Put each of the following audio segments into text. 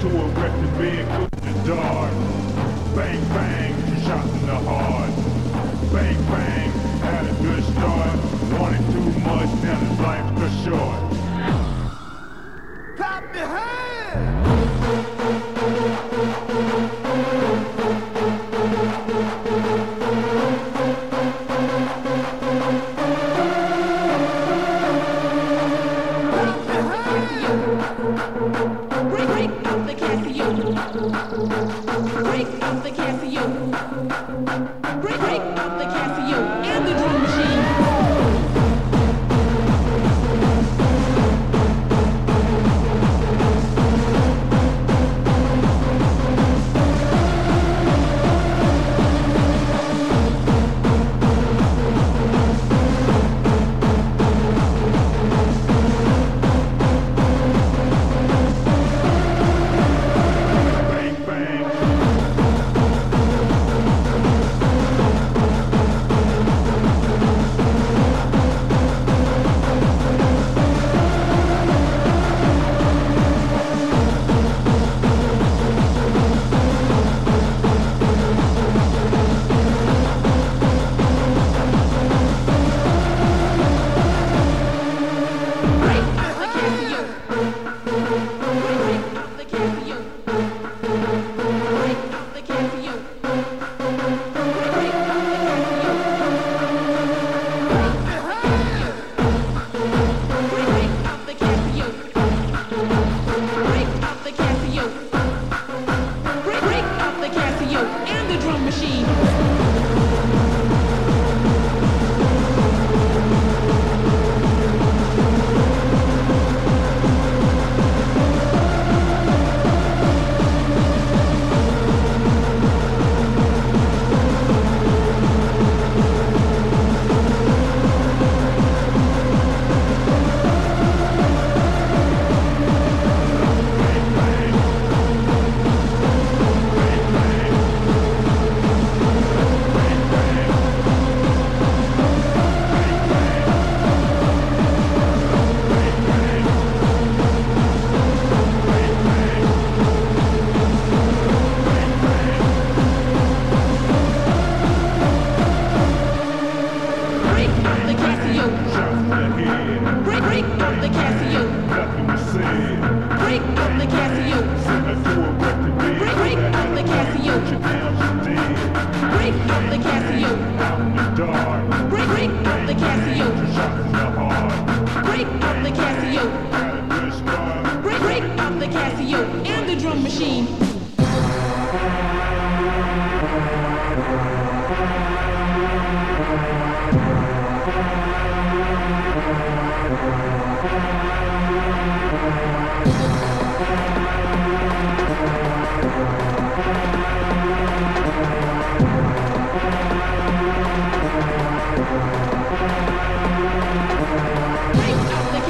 to a wrecked vehicle in the dark. Bang, bang, you shot in the heart. Bang, bang, had a good start. Wanted too much, now his life's too short.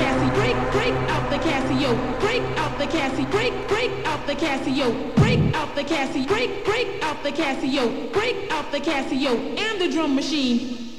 Casio, break break out the Casio, break off the Cassie, break, break out the Casio, break out the Cassie, break, break out the Casio, break out the Casio and the drum machine.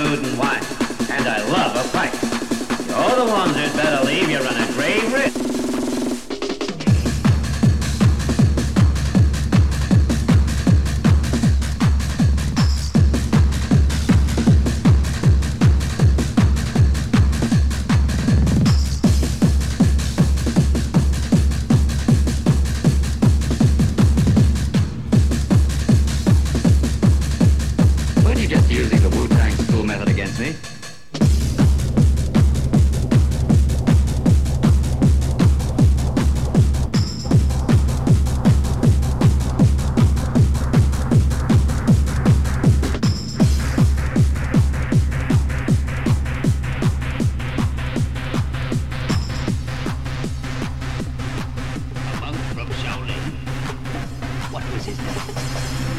Food and wine, Thank you.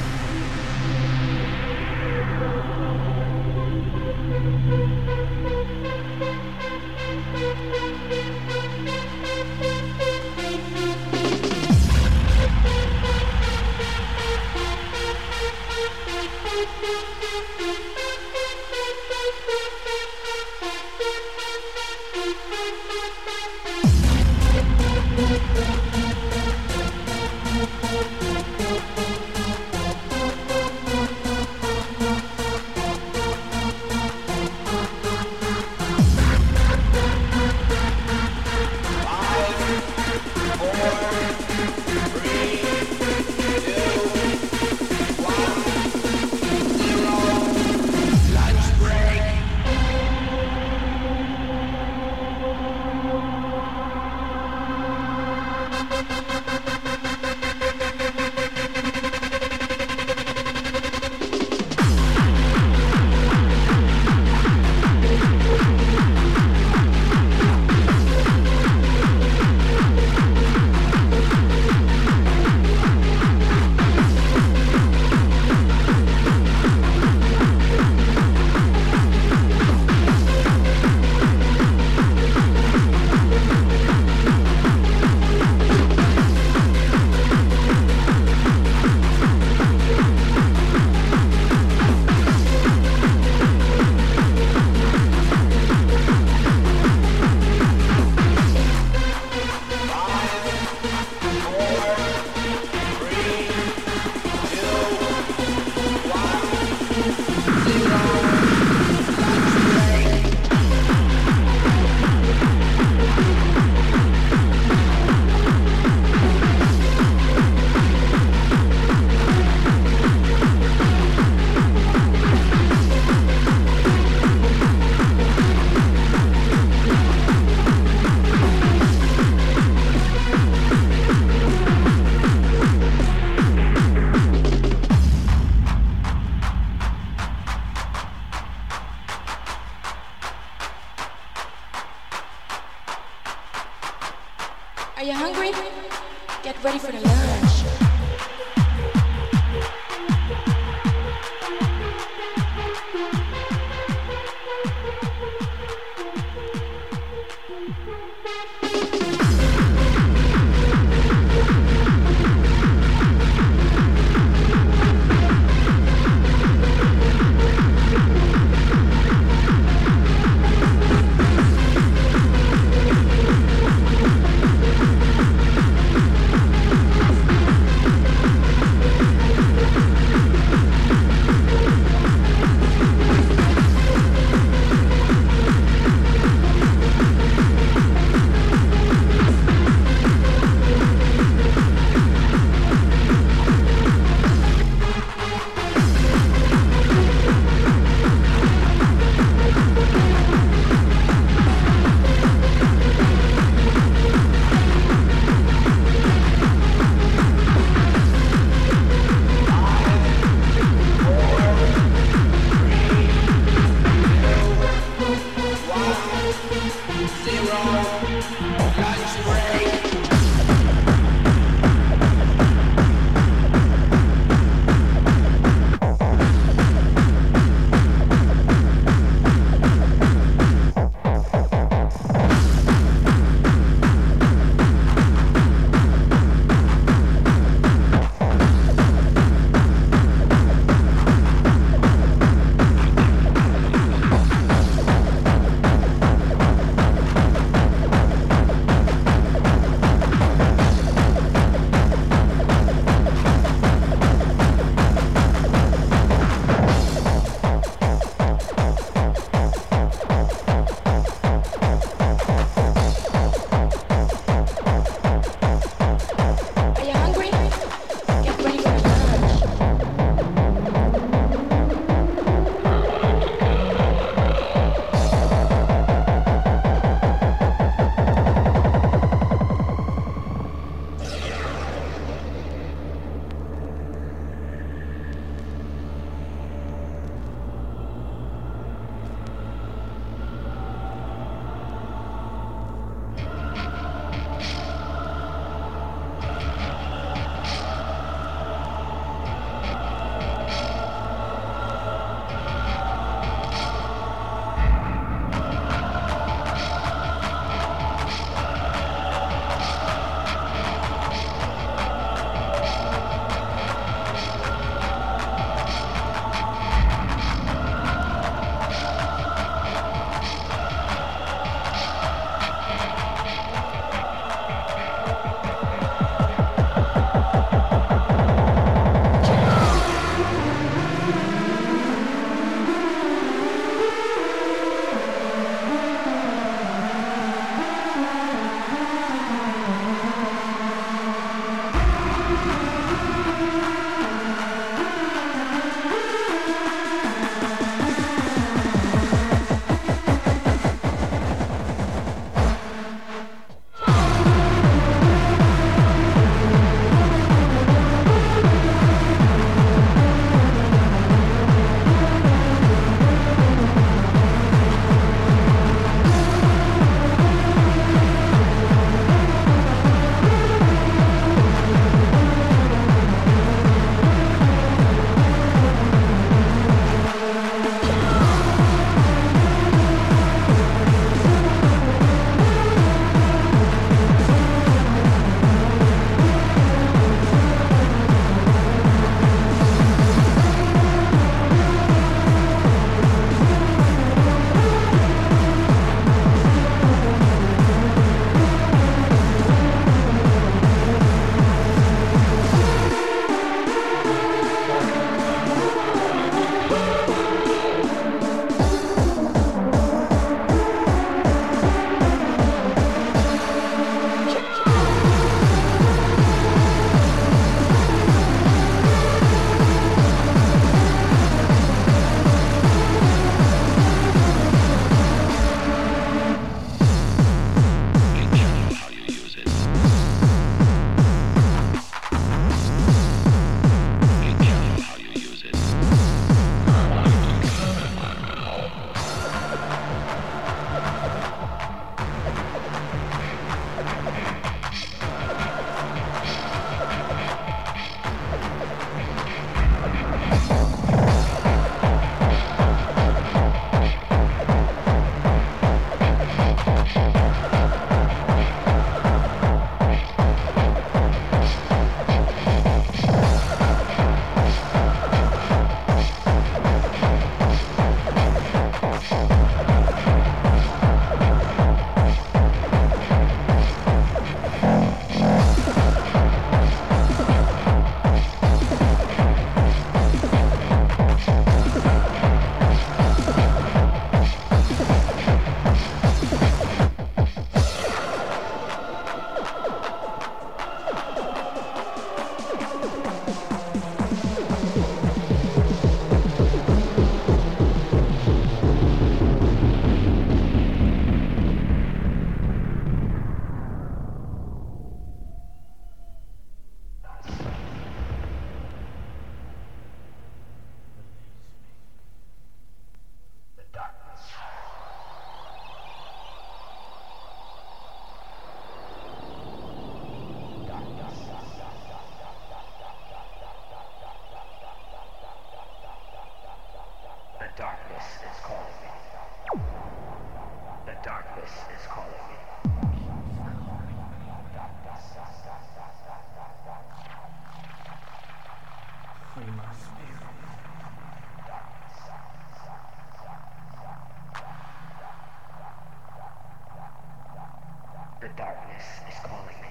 Darkness is calling me.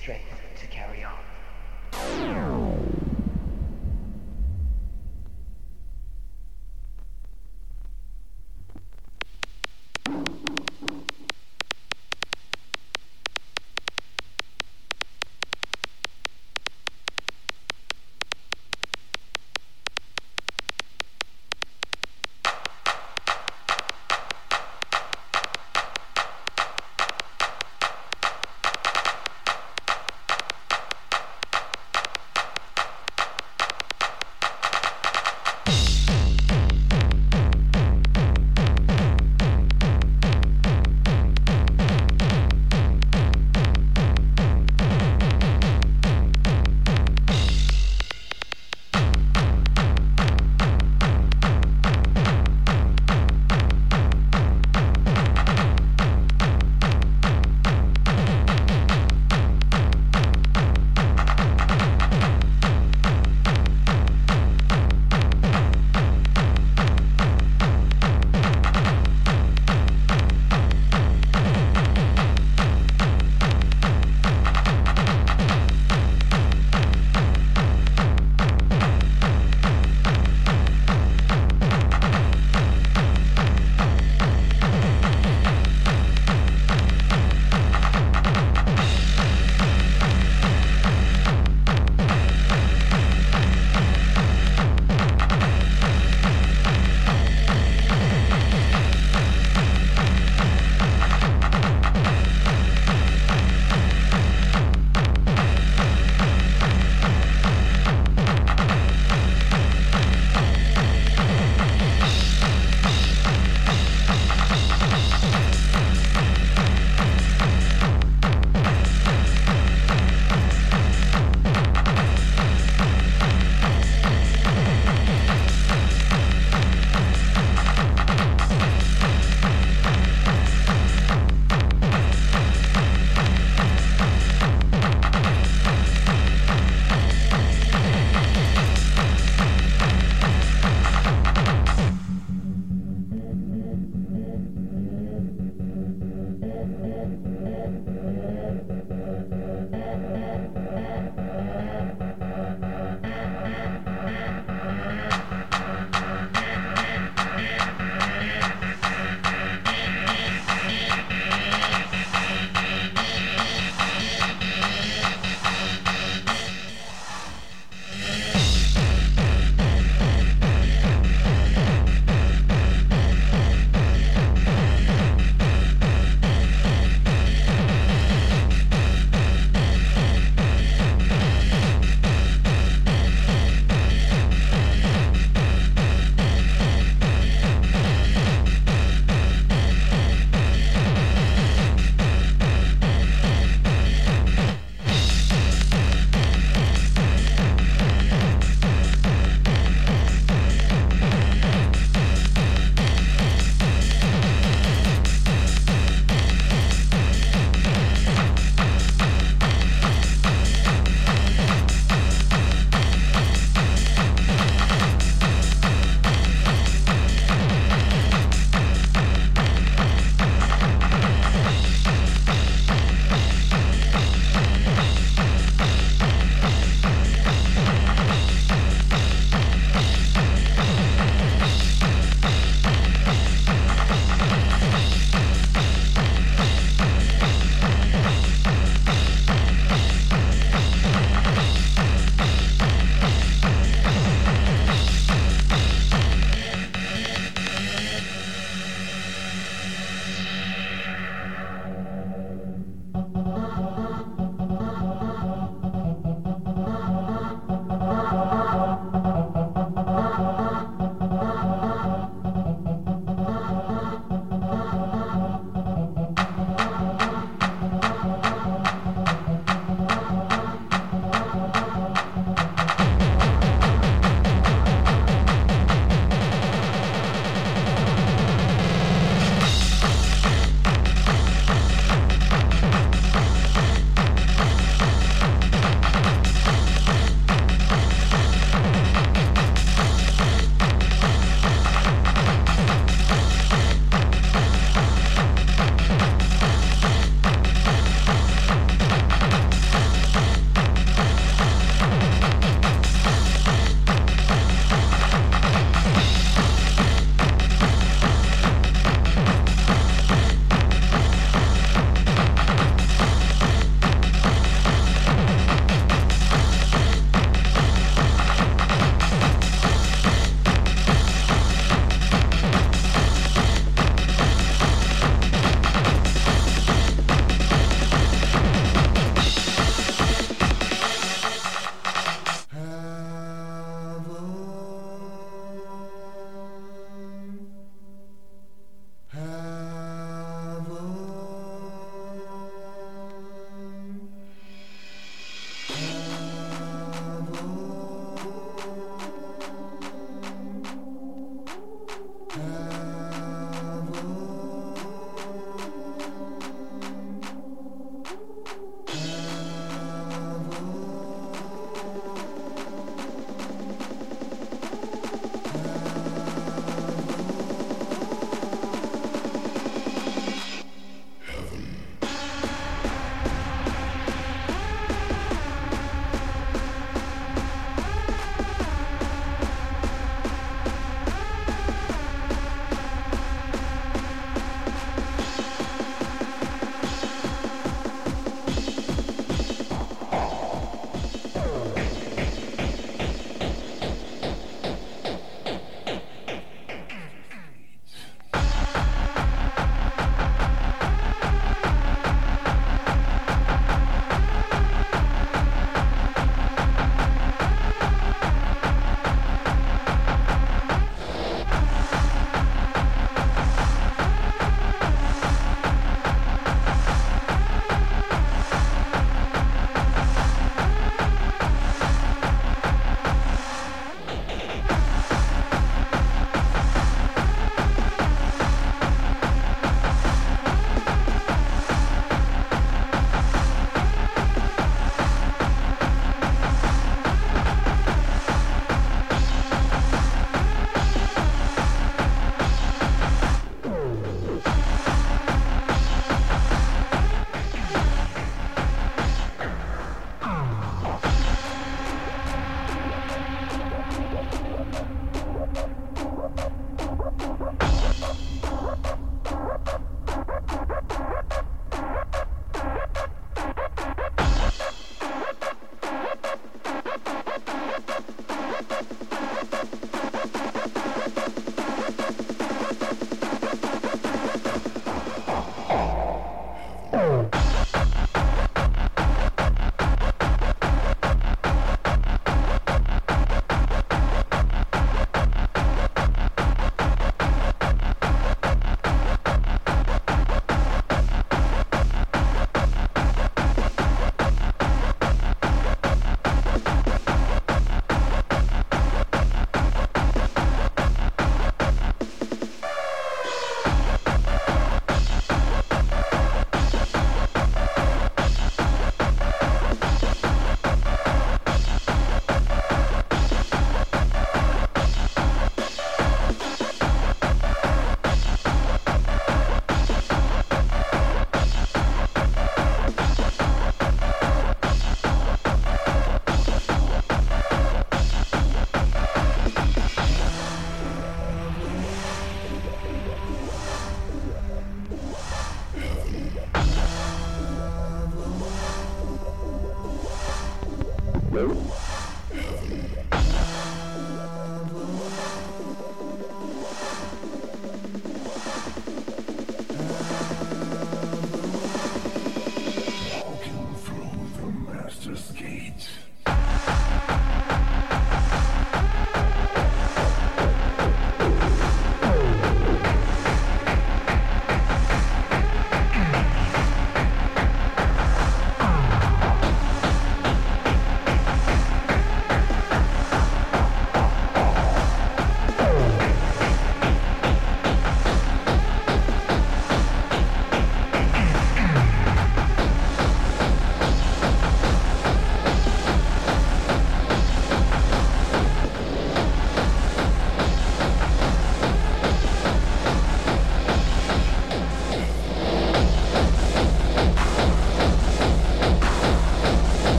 strength to carry on.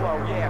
Yeah,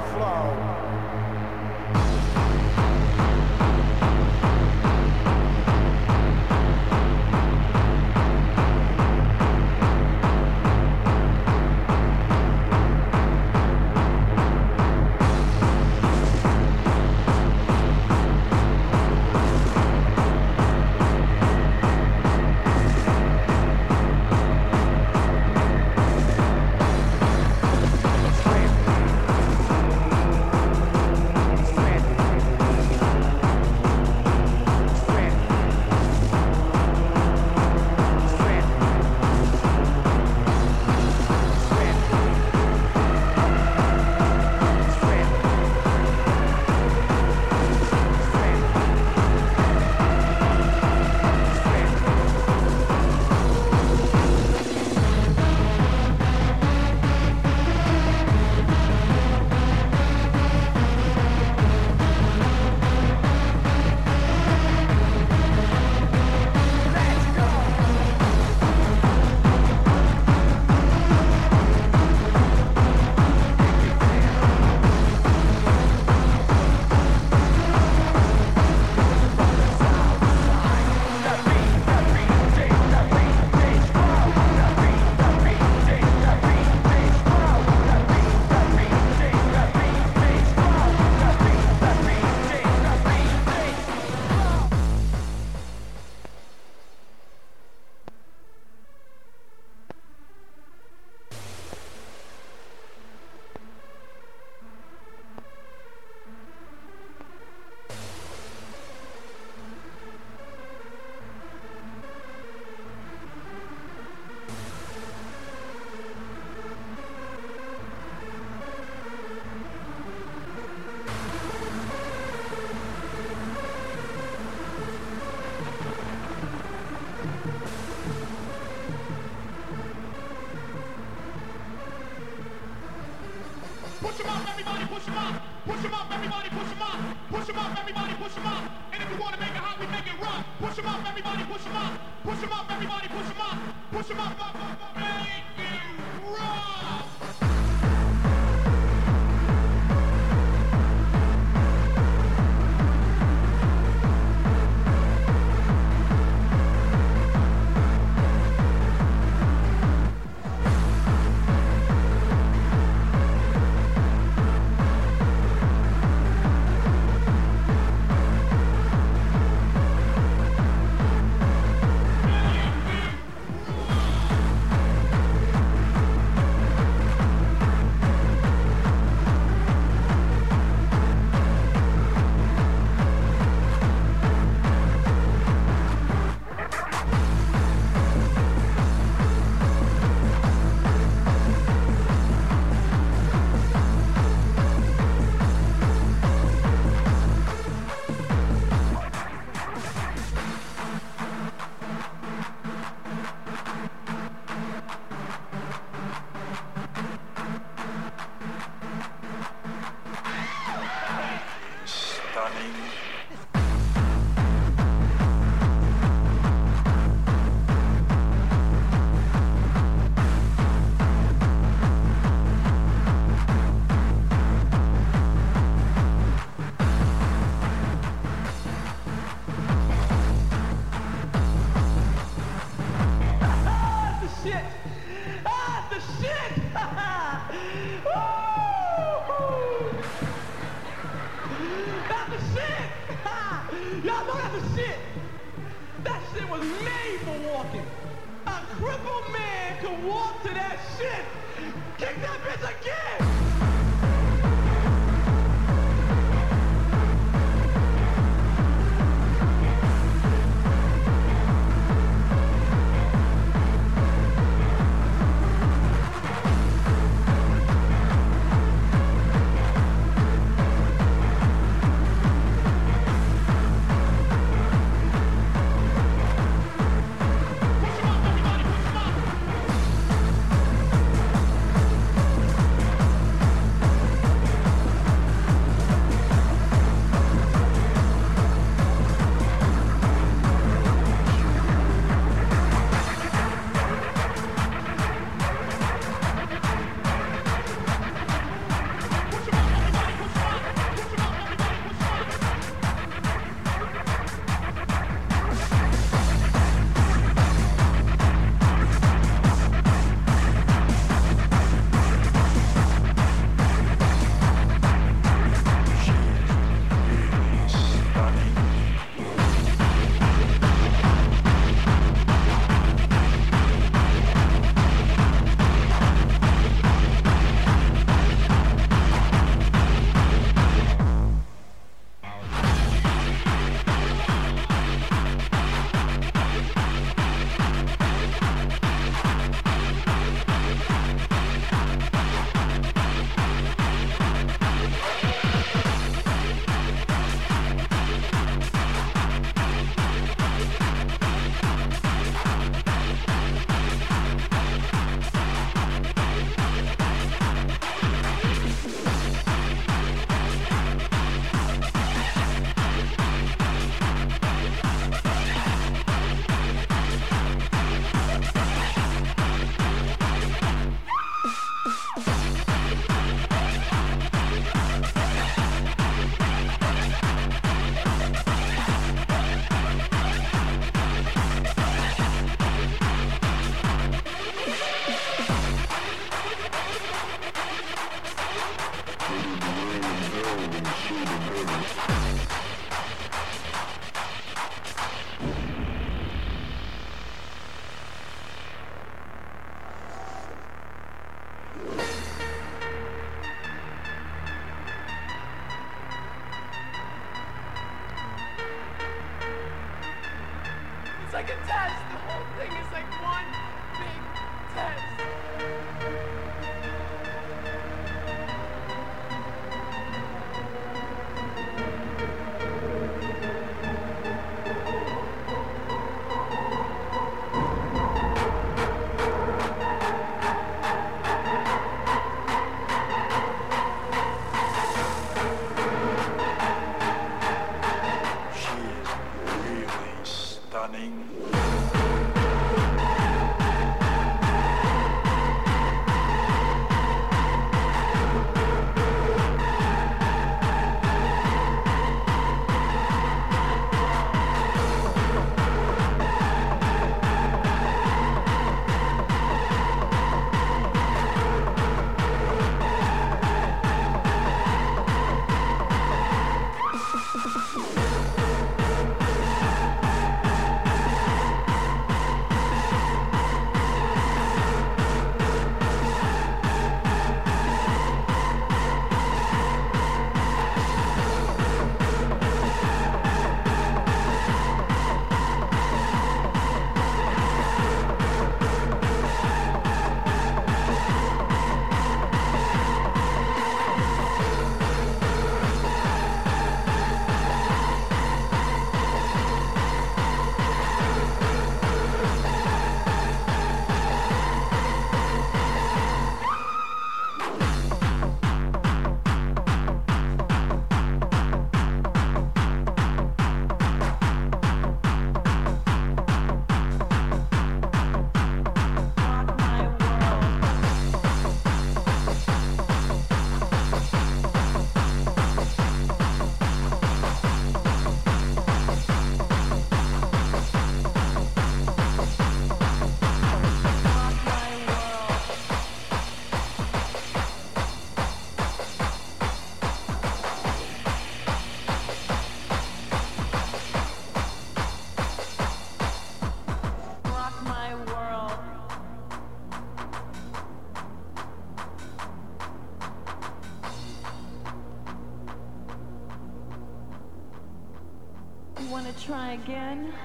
try again?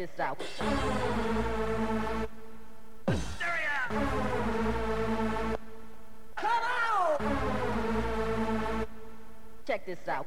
This out. Come out! Check this out.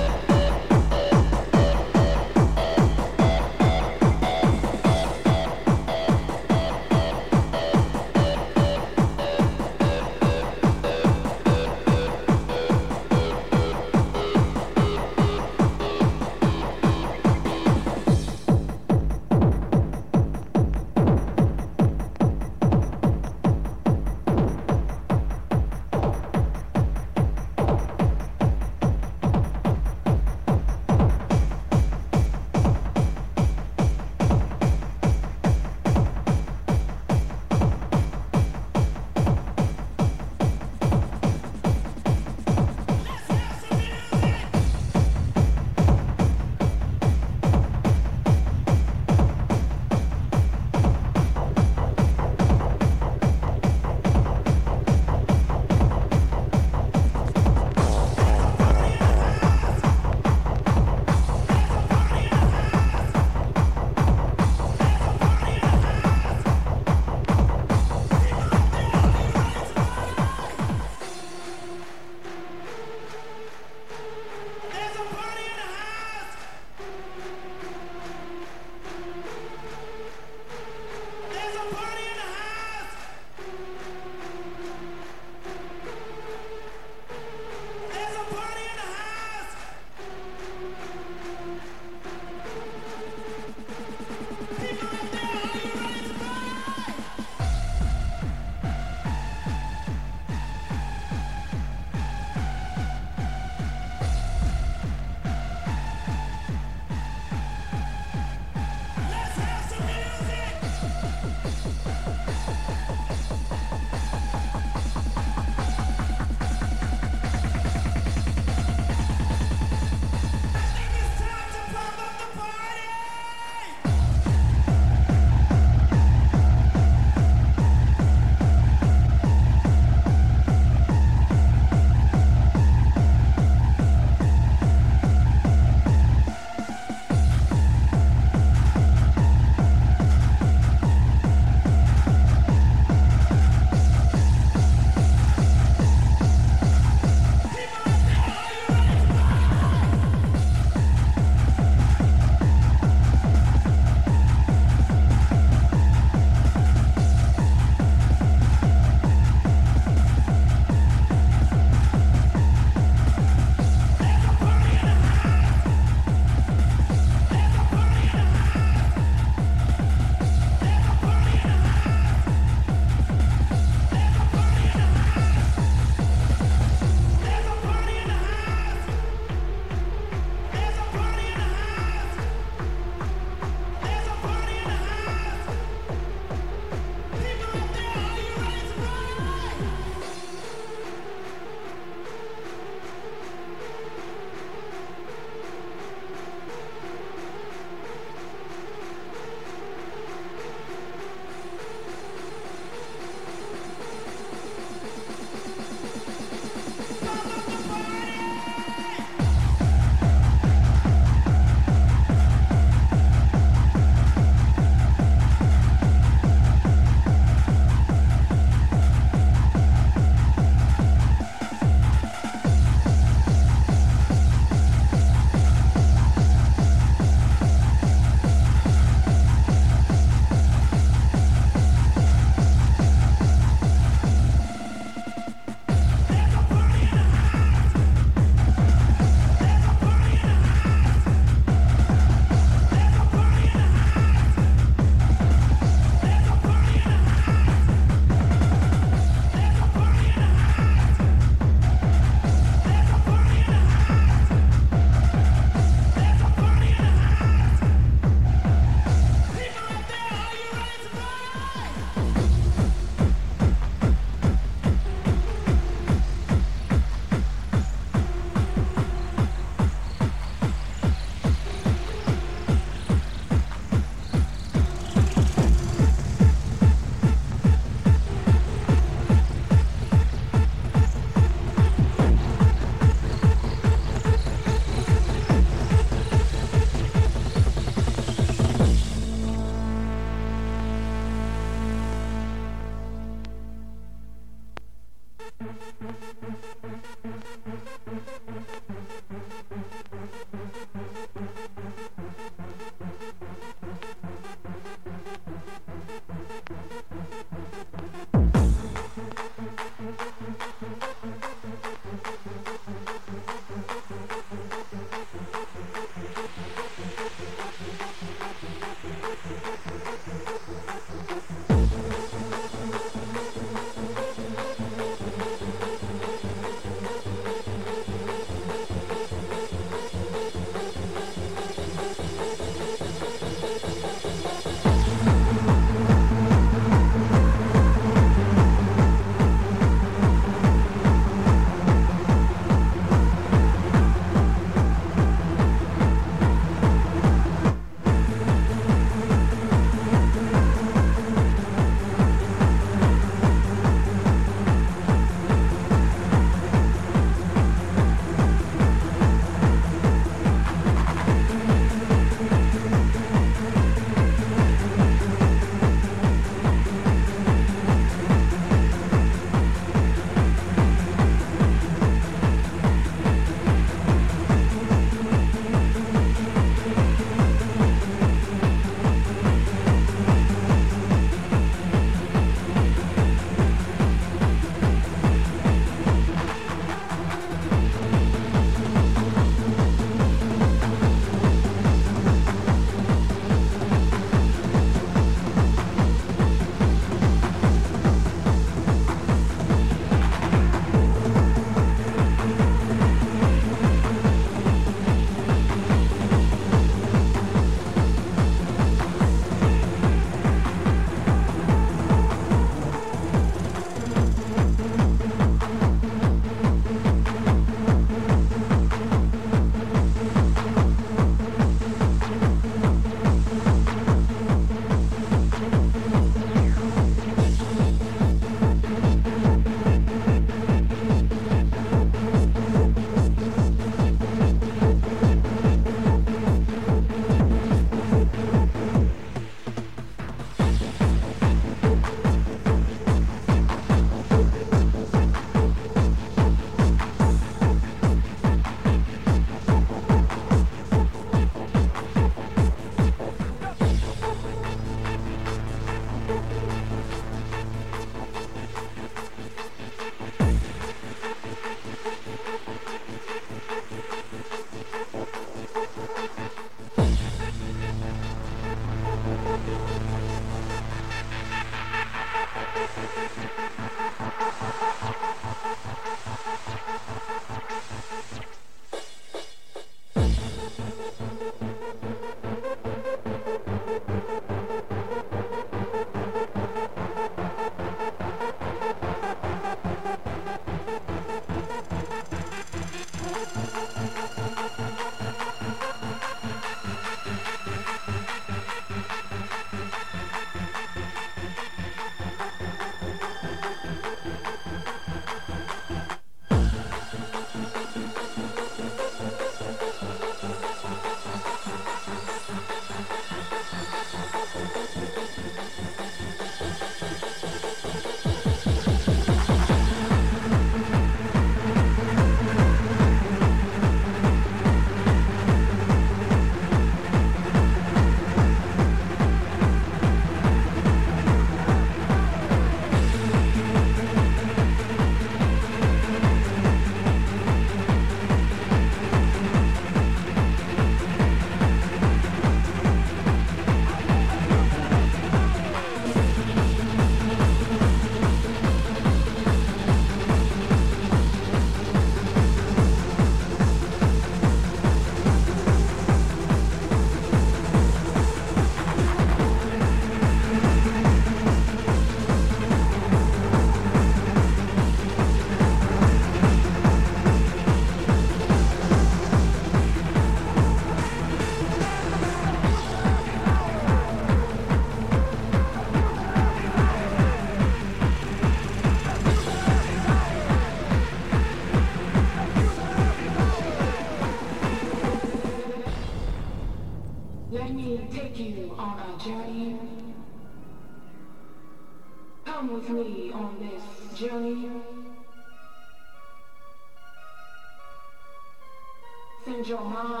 有吗、